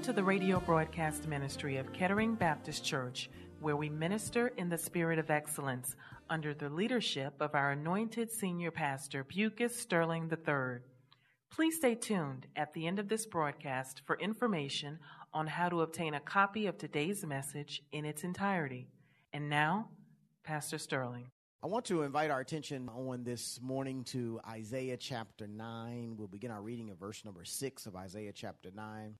Welcome to the radio broadcast ministry of Kettering Baptist Church, where we minister in the spirit of excellence under the leadership of our anointed senior pastor, Bucas Sterling III. Please stay tuned at the end of this broadcast for information on how to obtain a copy of today's message in its entirety. And now, Pastor Sterling. I want to invite our attention on this morning to Isaiah chapter 9. We'll begin our reading of verse number 6 of Isaiah chapter 9.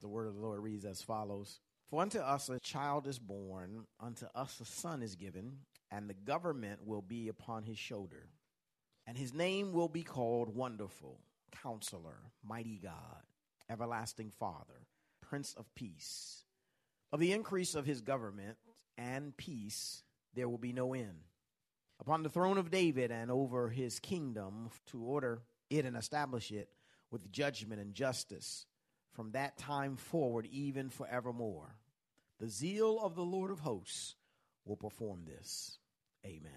The word of the Lord reads as follows For unto us a child is born, unto us a son is given, and the government will be upon his shoulder. And his name will be called Wonderful, Counselor, Mighty God, Everlasting Father, Prince of Peace. Of the increase of his government and peace there will be no end. Upon the throne of David and over his kingdom to order it and establish it with judgment and justice from that time forward, even forevermore. The zeal of the Lord of hosts will perform this. Amen.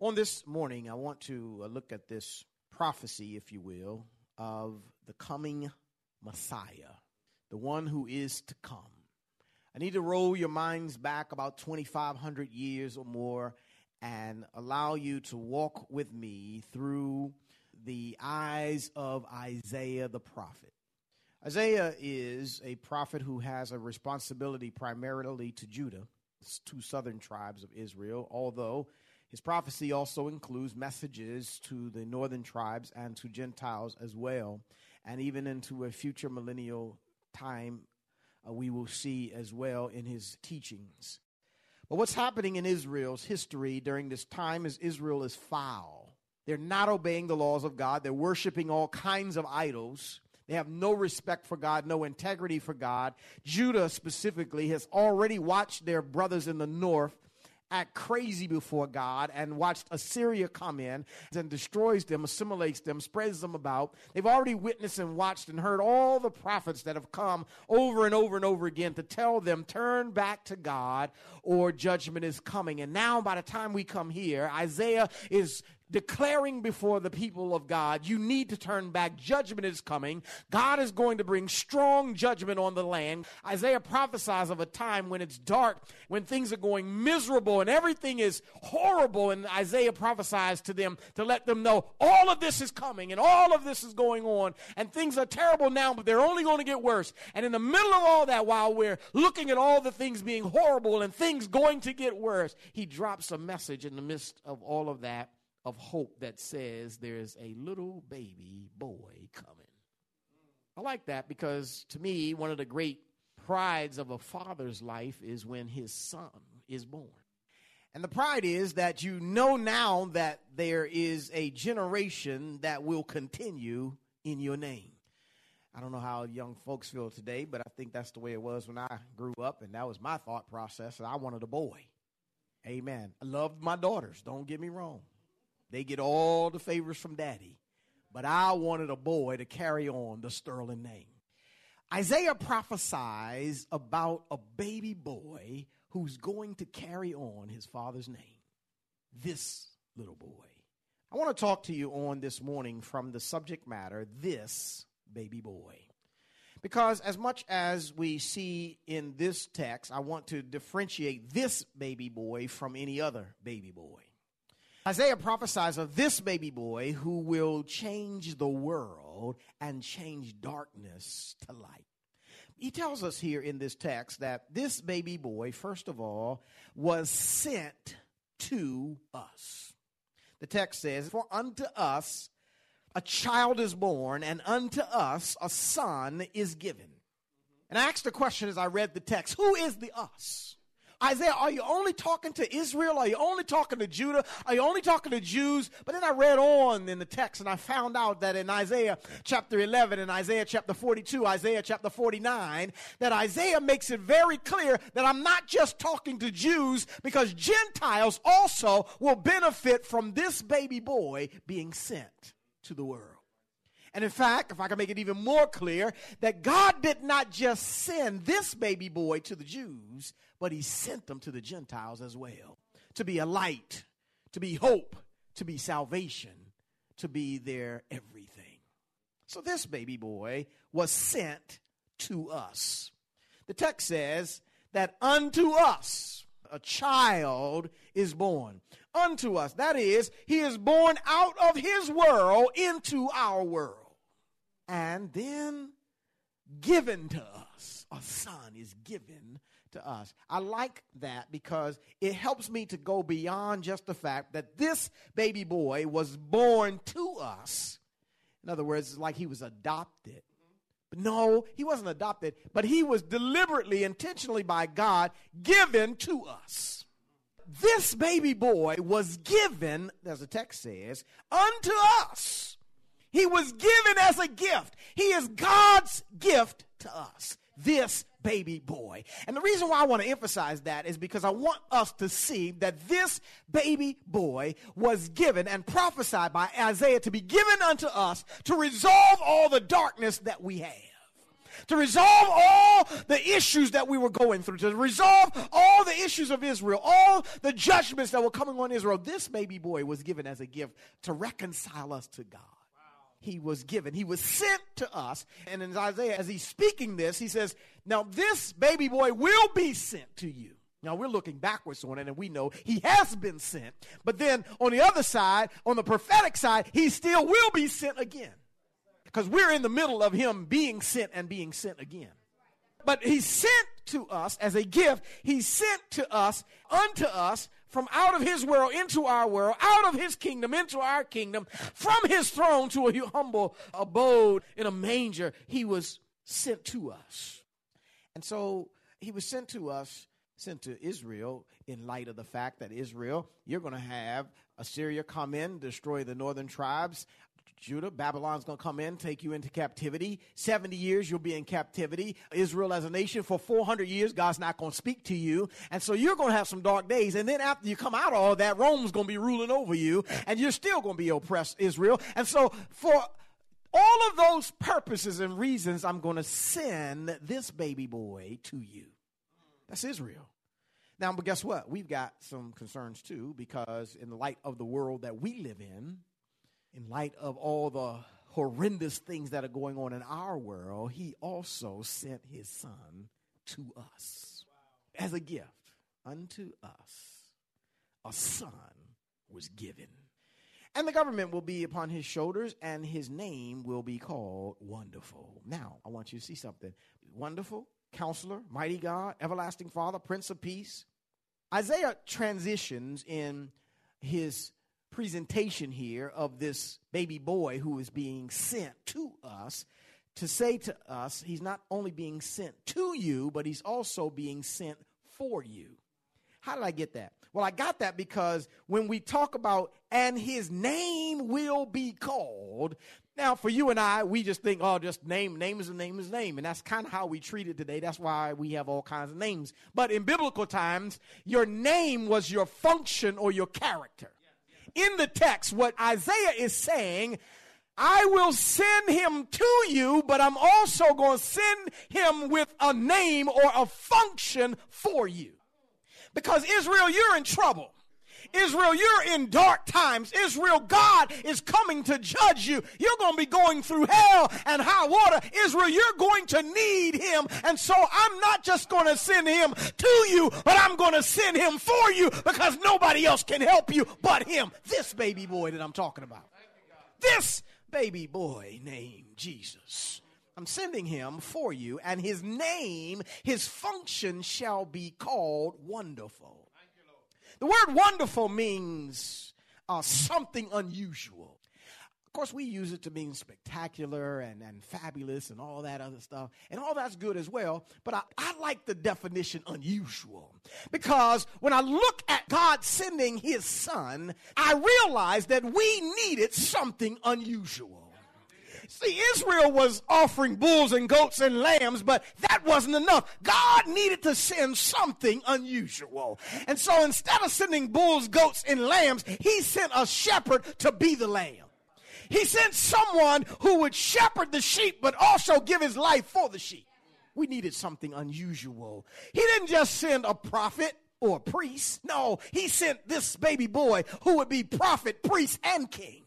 On this morning, I want to uh, look at this prophecy, if you will, of the coming Messiah, the one who is to come. I need to roll your minds back about 2,500 years or more and allow you to walk with me through the eyes of Isaiah the prophet. Isaiah is a prophet who has a responsibility primarily to Judah, two southern tribes of Israel, although his prophecy also includes messages to the northern tribes and to Gentiles as well, and even into a future millennial time, uh, we will see as well in his teachings. But what's happening in Israel's history during this time is Israel is foul. They're not obeying the laws of God, they're worshiping all kinds of idols. They have no respect for God, no integrity for God. Judah specifically has already watched their brothers in the north act crazy before God and watched Assyria come in and destroys them, assimilates them, spreads them about. They've already witnessed and watched and heard all the prophets that have come over and over and over again to tell them, turn back to God or judgment is coming. And now, by the time we come here, Isaiah is declaring before the people of God, you need to turn back. Judgment is coming. God is going to bring strong judgment on the land. Isaiah prophesies of a time when it's dark, when things are going miserable and everything is horrible. And Isaiah prophesies to them to let them know all of this is coming and all of this is going on. And things are terrible now, but they're only going to get worse. And in the middle of all that, while we're looking at all the things being horrible and things going to get worse, he drops a message in the midst of all of that of hope that says there's a little baby boy coming. I like that because to me, one of the great prides of a father's life is when his son is born. And the pride is that you know now that there is a generation that will continue in your name. I don't know how young folks feel today, but I think that's the way it was when I grew up, and that was my thought process. I wanted a boy. Amen. I loved my daughters, don't get me wrong. They get all the favors from daddy. But I wanted a boy to carry on the Sterling name. Isaiah prophesies about a baby boy who's going to carry on his father's name. This little boy. I want to talk to you on this morning from the subject matter, this baby boy. Because as much as we see in this text, I want to differentiate this baby boy from any other baby boy. Isaiah prophesies of this baby boy who will change the world and change darkness to light. He tells us here in this text that this baby boy, first of all, was sent to us. The text says, For unto us a child is born, and unto us a son is given. And I asked the question as I read the text Who is the us? Isaiah, are you only talking to Israel? Are you only talking to Judah? Are you only talking to Jews? But then I read on in the text and I found out that in Isaiah chapter 11 and Isaiah chapter 42, Isaiah chapter 49, that Isaiah makes it very clear that I'm not just talking to Jews because Gentiles also will benefit from this baby boy being sent to the world. And in fact, if I can make it even more clear, that God did not just send this baby boy to the Jews, but he sent them to the Gentiles as well to be a light, to be hope, to be salvation, to be their everything. So this baby boy was sent to us. The text says that unto us a child is born. Unto us. That is, he is born out of his world into our world and then given to us. A son is given to us. I like that because it helps me to go beyond just the fact that this baby boy was born to us. In other words, it's like he was adopted. But no, he wasn't adopted, but he was deliberately, intentionally by God given to us. This baby boy was given, as the text says, unto us he was given as a gift. He is God's gift to us, this baby boy. And the reason why I want to emphasize that is because I want us to see that this baby boy was given and prophesied by Isaiah to be given unto us to resolve all the darkness that we have to resolve all the issues that we were going through, to resolve all the issues of Israel, all the judgments that were coming on Israel. This baby boy was given as a gift to reconcile us to God he was given. He was sent to us. And in Isaiah, as he's speaking this, he says, Now this baby boy will be sent to you. Now we're looking backwards on it, and we know he has been sent. But then on the other side, on the prophetic side, he still will be sent again. Because we're in the middle of him being sent and being sent again. But he sent to us as a gift, he sent to us, unto us, from out of his world into our world, out of his kingdom into our kingdom, from his throne to a humble abode in a manger, he was sent to us. And so he was sent to us, sent to Israel in light of the fact that Israel, you're going to have Assyria come in, destroy the northern tribes. Judah, Babylon's going to come in, take you into captivity. 70 years you'll be in captivity. Israel as a nation for 400 years, God's not going to speak to you. And so you're going to have some dark days. And then after you come out of all that, Rome's going to be ruling over you, and you're still going to be oppressed, Israel. And so for all of those purposes and reasons, I'm going to send this baby boy to you. That's Israel. Now, but guess what? We've got some concerns too, because in the light of the world that we live in, in light of all the horrendous things that are going on in our world, he also sent his son to us wow. as a gift unto us. A son was given. And the government will be upon his shoulders, and his name will be called Wonderful. Now, I want you to see something. Wonderful, Counselor, Mighty God, Everlasting Father, Prince of Peace. Isaiah transitions in his presentation here of this baby boy who is being sent to us to say to us, he's not only being sent to you, but he's also being sent for you. How did I get that? Well, I got that because when we talk about, and his name will be called, now for you and I, we just think, oh, just name, name is a name is a name. And that's kind of how we treat it today. That's why we have all kinds of names. But in biblical times, your name was your function or your character in the text, what Isaiah is saying, I will send him to you, but I'm also going to send him with a name or a function for you. Because Israel, you're in trouble. Israel, you're in dark times. Israel, God is coming to judge you. You're going to be going through hell and high water. Israel, you're going to need him. And so I'm not just going to send him to you, but I'm going to send him for you because nobody else can help you but him. This baby boy that I'm talking about. This baby boy named Jesus. I'm sending him for you, and his name, his function shall be called Wonderful. The word wonderful means uh, something unusual. Of course, we use it to mean spectacular and, and fabulous and all that other stuff. And all that's good as well. But I, I like the definition unusual. Because when I look at God sending his son, I realize that we needed something unusual. See, Israel was offering bulls and goats and lambs, but that wasn't enough. God needed to send something unusual. And so instead of sending bulls, goats, and lambs, he sent a shepherd to be the lamb. He sent someone who would shepherd the sheep, but also give his life for the sheep. We needed something unusual. He didn't just send a prophet or a priest. No, he sent this baby boy who would be prophet, priest, and king.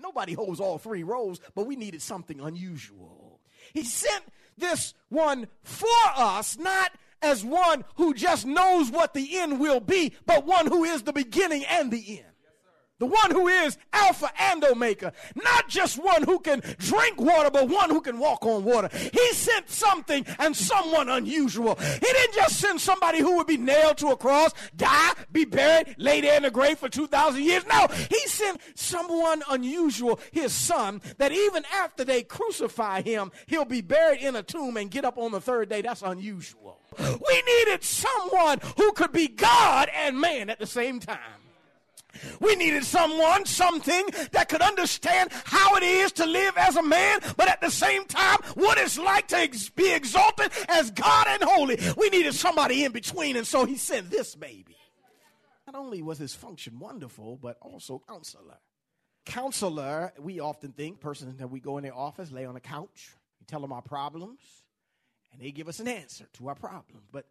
Nobody holds all three roles, but we needed something unusual. He sent this one for us, not as one who just knows what the end will be, but one who is the beginning and the end the one who is Alpha and Omega, not just one who can drink water, but one who can walk on water. He sent something and someone unusual. He didn't just send somebody who would be nailed to a cross, die, be buried, lay there in the grave for 2,000 years. No, he sent someone unusual, his son, that even after they crucify him, he'll be buried in a tomb and get up on the third day. That's unusual. We needed someone who could be God and man at the same time. We needed someone, something that could understand how it is to live as a man, but at the same time, what it's like to ex- be exalted as God and holy. We needed somebody in between, and so he sent this baby. Not only was his function wonderful, but also counselor. Counselor, we often think persons that we go in their office, lay on a couch, we tell them our problems, and they give us an answer to our problem. But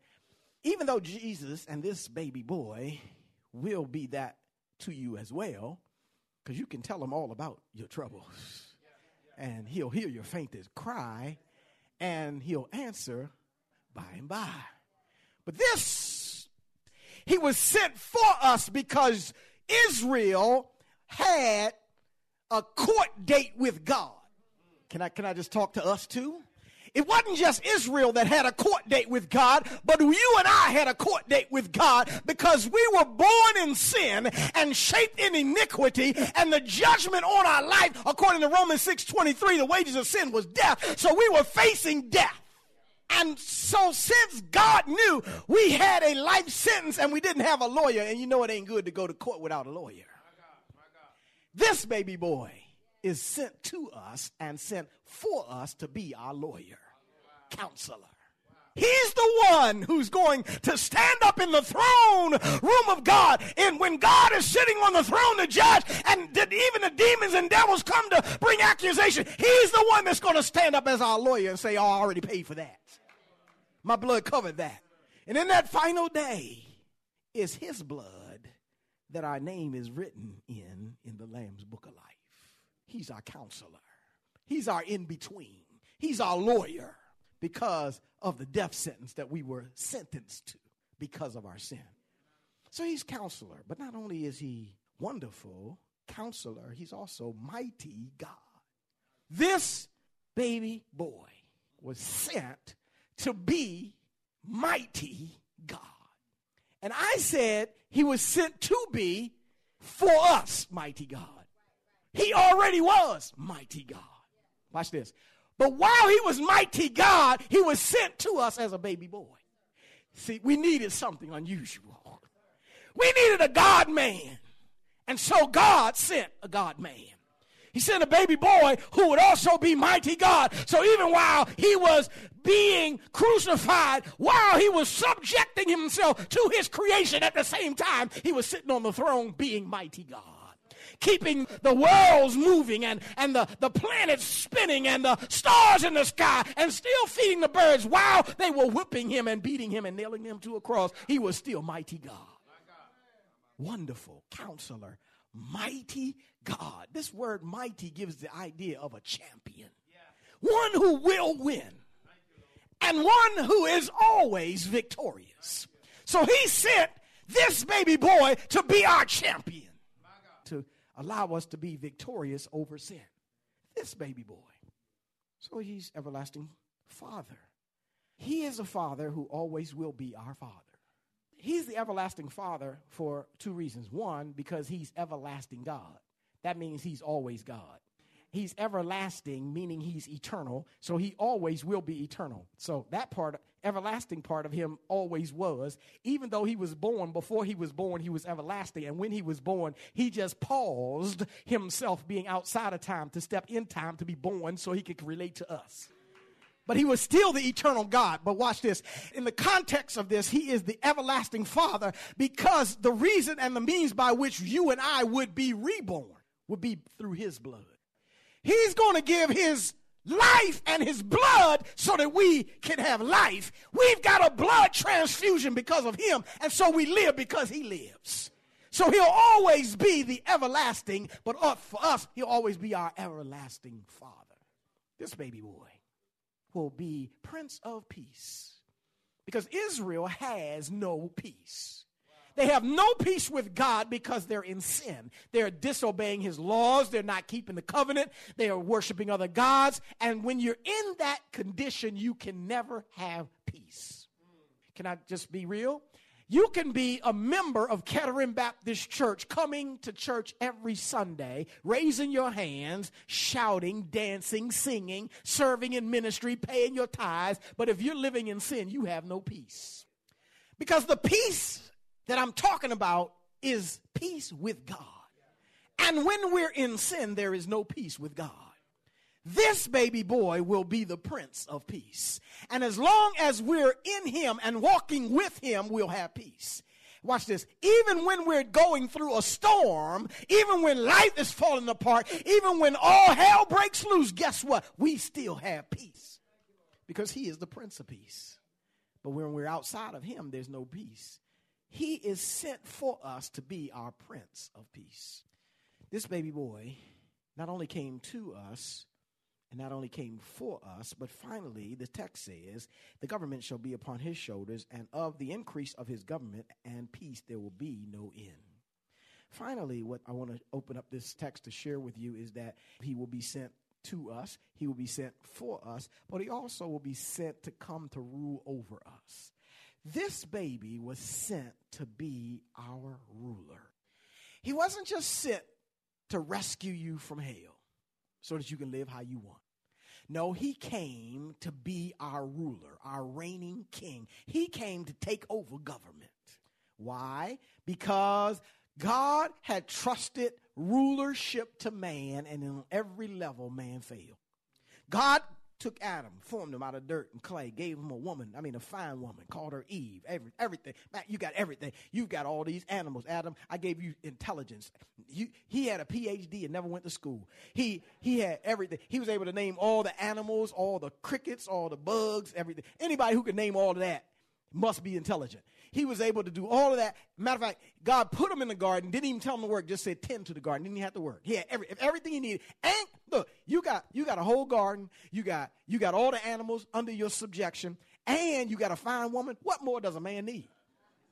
even though Jesus and this baby boy will be that to you as well, because you can tell him all about your troubles. And he'll hear your faintest cry, and he'll answer by and by. But this, he was sent for us because Israel had a court date with God. Can I, can I just talk to us too? It wasn't just Israel that had a court date with God, but you and I had a court date with God because we were born in sin and shaped in iniquity and the judgment on our life, according to Romans 6.23, the wages of sin was death. So we were facing death. And so since God knew we had a life sentence and we didn't have a lawyer, and you know it ain't good to go to court without a lawyer. This baby boy is sent to us and sent for us to be our lawyer, counselor. He's the one who's going to stand up in the throne room of God. And when God is sitting on the throne to judge, and even the demons and devils come to bring accusation, he's the one that's going to stand up as our lawyer and say, Oh, I already paid for that. My blood covered that. And in that final day is his blood that our name is written in in the Lamb's book of life. He's our counselor. He's our in between. He's our lawyer because of the death sentence that we were sentenced to because of our sin. So he's counselor, but not only is he wonderful counselor, he's also mighty God. This baby boy was sent to be mighty God. And I said he was sent to be for us, mighty God. He already was mighty God. Watch this. But while he was mighty God, he was sent to us as a baby boy. See, we needed something unusual. We needed a God man. And so God sent a God man. He sent a baby boy who would also be mighty God. So even while he was being crucified, while he was subjecting himself to his creation at the same time, he was sitting on the throne being mighty God keeping the worlds moving and, and the, the planets spinning and the stars in the sky and still feeding the birds while they were whipping him and beating him and nailing him to a cross. He was still mighty God. Wonderful counselor, mighty God. This word mighty gives the idea of a champion, one who will win, and one who is always victorious. So he sent this baby boy to be our champion allow us to be victorious over sin. This baby boy. So he's everlasting father. He is a father who always will be our father. He's the everlasting father for two reasons. One, because he's everlasting God. That means he's always God. he's everlasting, meaning he's eternal. So he always will be eternal. So that part, everlasting part of him always was. Even though he was born, before he was born, he was everlasting. And when he was born, he just paused himself being outside of time to step in time to be born so he could relate to us but he was still the eternal God. But watch this. In the context of this, he is the everlasting Father because the reason and the means by which you and I would be reborn would be through his blood. He's going to give his life and his blood so that we can have life. We've got a blood transfusion because of him, and so we live because he lives. So he'll always be the everlasting, but for us, he'll always be our everlasting Father. This baby boy will be Prince of Peace. Because Israel has no peace. They have no peace with God because they're in sin. They're disobeying his laws. They're not keeping the covenant. They are worshiping other gods. And when you're in that condition, you can never have peace. Can I just be real? You can be a member of Kettering Baptist Church, coming to church every Sunday, raising your hands, shouting, dancing, singing, serving in ministry, paying your tithes. But if you're living in sin, you have no peace. Because the peace that I'm talking about is peace with God. And when we're in sin, there is no peace with God. This baby boy will be the Prince of Peace. And as long as we're in him and walking with him, we'll have peace. Watch this. Even when we're going through a storm, even when life is falling apart, even when all hell breaks loose, guess what? We still have peace because he is the Prince of Peace. But when we're outside of him, there's no peace. He is sent for us to be our Prince of Peace. This baby boy not only came to us, and not only came for us, but finally, the text says, the government shall be upon his shoulders, and of the increase of his government and peace there will be no end. Finally, what I want to open up this text to share with you is that he will be sent to us, he will be sent for us, but he also will be sent to come to rule over us. This baby was sent to be our ruler. He wasn't just sent to rescue you from hell so that you can live how you want. No, he came to be our ruler, our reigning king. He came to take over government. Why? Because God had trusted rulership to man, and in every level, man failed. God took Adam, formed him out of dirt and clay, gave him a woman, I mean a fine woman, called her Eve, every, everything. Man, you got everything. You've got all these animals. Adam, I gave you intelligence. You, he had a PhD and never went to school. He, he had everything. He was able to name all the animals, all the crickets, all the bugs, everything. Anybody who could name all of that must be intelligent. He was able to do all of that. Matter of fact, God put him in the garden, didn't even tell him to work, just said tend to the garden. Didn't even have to work. He had every, everything he needed. And look, you got you got a whole garden, you got you got all the animals under your subjection, and you got a fine woman. What more does a man need?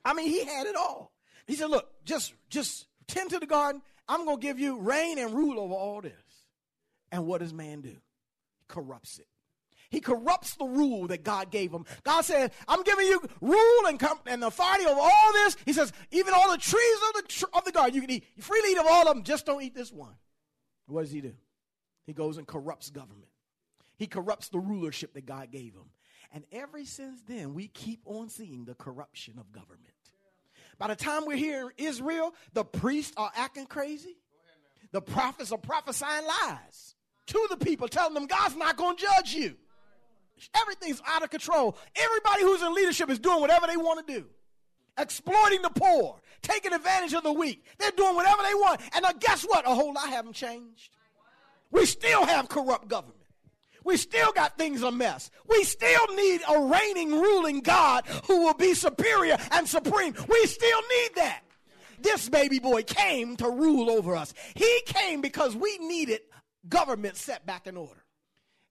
I mean, he had it all. He said, Look, just just tend to the garden. I'm gonna give you reign and rule over all this. And what does man do? He corrupts it. He corrupts the rule that God gave him. God said, I'm giving you rule and, com- and authority over all this. He says, even all the trees of the, tr- of the garden, you can eat. You freely eat of all of them, just don't eat this one. What does he do? He goes and corrupts government. He corrupts the rulership that God gave him. And ever since then, we keep on seeing the corruption of government. By the time we're here in Israel, the priests are acting crazy. The prophets are prophesying lies to the people, telling them God's not going to judge you. Everything's out of control. Everybody who's in leadership is doing whatever they want to do. Exploiting the poor, taking advantage of the weak. They're doing whatever they want. And now guess what? A whole lot haven't changed. We still have corrupt government. We still got things a mess. We still need a reigning, ruling God who will be superior and supreme. We still need that. This baby boy came to rule over us. He came because we needed government set back in order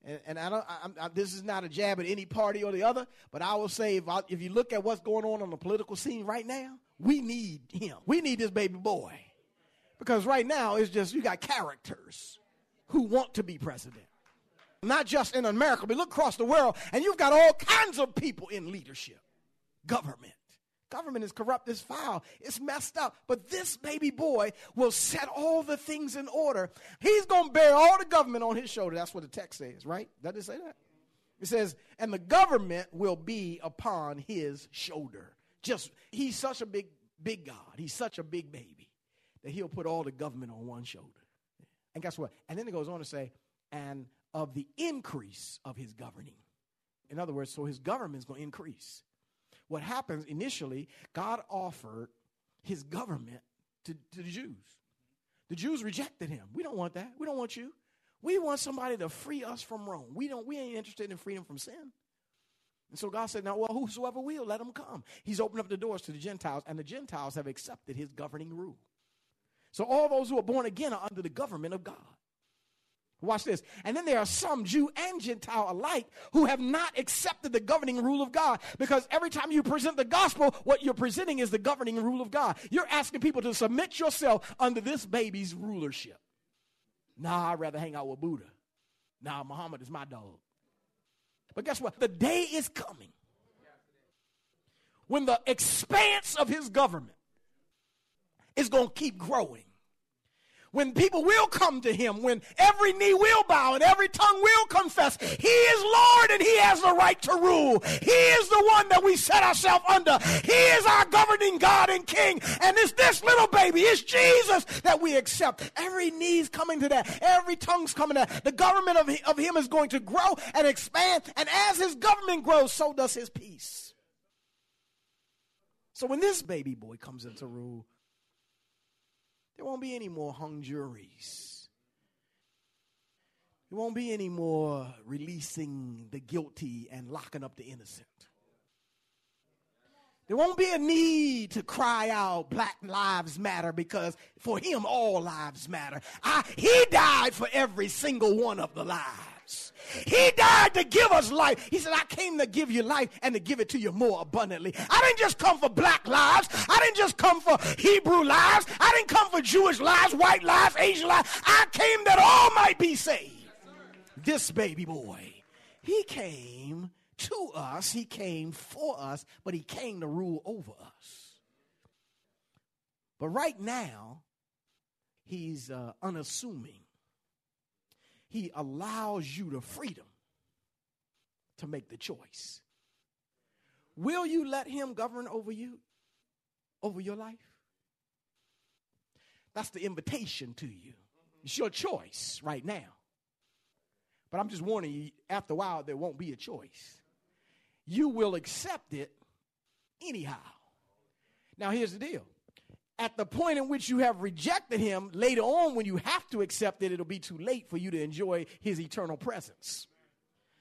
and, and I don't, I, I, this is not a jab at any party or the other, but I will say if, if you look at what's going on on the political scene right now, we need him. We need this baby boy. Because right now, it's just you got characters who want to be president. Not just in America, but look across the world, and you've got all kinds of people in leadership, government, Government is corrupt, it's foul, it's messed up. But this baby boy will set all the things in order. He's going to bear all the government on his shoulder. That's what the text says, right? Does it say that? It says, and the government will be upon his shoulder. Just, he's such a big, big God. He's such a big baby that he'll put all the government on one shoulder. And guess what? And then it goes on to say, and of the increase of his governing. In other words, so his government's going to increase. What happens initially, God offered his government to, to the Jews. The Jews rejected him. We don't want that. We don't want you. We want somebody to free us from Rome. We don't. We ain't interested in freedom from sin. And so God said, "Now, well, whosoever will, let him come." He's opened up the doors to the Gentiles, and the Gentiles have accepted His governing rule. So all those who are born again are under the government of God. Watch this. And then there are some Jew and Gentile alike who have not accepted the governing rule of God because every time you present the gospel, what you're presenting is the governing rule of God. You're asking people to submit yourself under this baby's rulership. Nah, I'd rather hang out with Buddha. Nah, Muhammad is my dog. But guess what? The day is coming when the expanse of his government is going to keep growing when people will come to him, when every knee will bow and every tongue will confess, he is Lord and he has the right to rule. He is the one that we set ourselves under. He is our governing God and King. And it's this little baby, it's Jesus that we accept. Every knee's coming to that. Every tongue's coming to that. The government of, of him is going to grow and expand. And as his government grows, so does his peace. So when this baby boy comes into rule, there won't be any more hung juries. There won't be any more releasing the guilty and locking up the innocent. There won't be a need to cry out Black Lives Matter because for him all lives matter. I, he died for every single one of the lives He died to give us life. He said, I came to give you life and to give it to you more abundantly. I didn't just come for black lives. I didn't just come for Hebrew lives. I didn't come for Jewish lives, white lives, Asian lives. I came that all might be saved. This baby boy, he came to us, he came for us, but he came to rule over us. But right now, he's uh, unassuming he allows you the freedom to make the choice. Will you let him govern over you, over your life? That's the invitation to you. It's your choice right now. But I'm just warning you, after a while, there won't be a choice. You will accept it anyhow. Now, here's the deal at the point in which you have rejected him, later on when you have to accept it, it'll be too late for you to enjoy his eternal presence.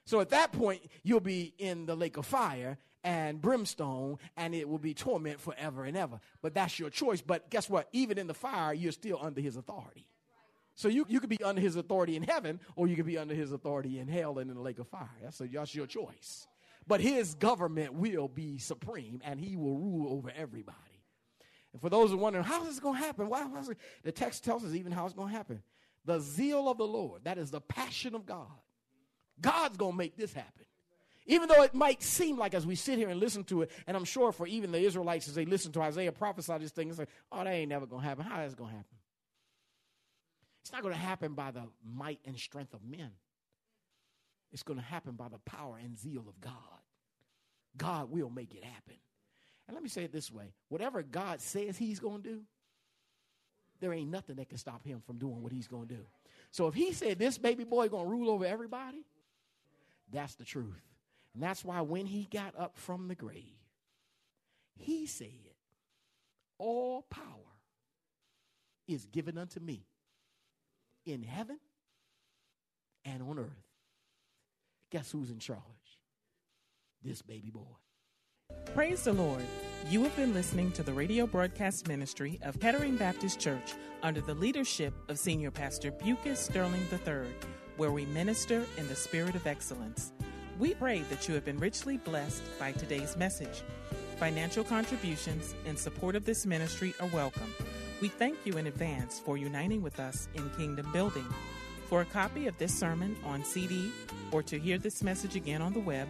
So at that point, you'll be in the lake of fire and brimstone, and it will be torment forever and ever. But that's your choice. But guess what? Even in the fire, you're still under his authority. So you, you could be under his authority in heaven, or you could be under his authority in hell and in the lake of fire. A, that's your choice. But his government will be supreme, and he will rule over everybody. And for those who are wondering, how is this going to happen? Why, why the text tells us even how it's going to happen. The zeal of the Lord, that is the passion of God. God's going to make this happen. Even though it might seem like as we sit here and listen to it, and I'm sure for even the Israelites as they listen to Isaiah prophesy this thing, it's like, oh, that ain't never going to happen. How is it going to happen? It's not going to happen by the might and strength of men. It's going to happen by the power and zeal of God. God will make it happen. And let me say it this way whatever God says he's going to do, there ain't nothing that can stop him from doing what he's going to do. So if he said this baby boy going to rule over everybody, that's the truth. And that's why when he got up from the grave, he said, All power is given unto me in heaven and on earth. Guess who's in charge? This baby boy. Praise the Lord. You have been listening to the radio broadcast ministry of Kettering Baptist Church under the leadership of Senior Pastor Bucas Sterling III, where we minister in the spirit of excellence. We pray that you have been richly blessed by today's message. Financial contributions in support of this ministry are welcome. We thank you in advance for uniting with us in kingdom building. For a copy of this sermon on CD or to hear this message again on the web,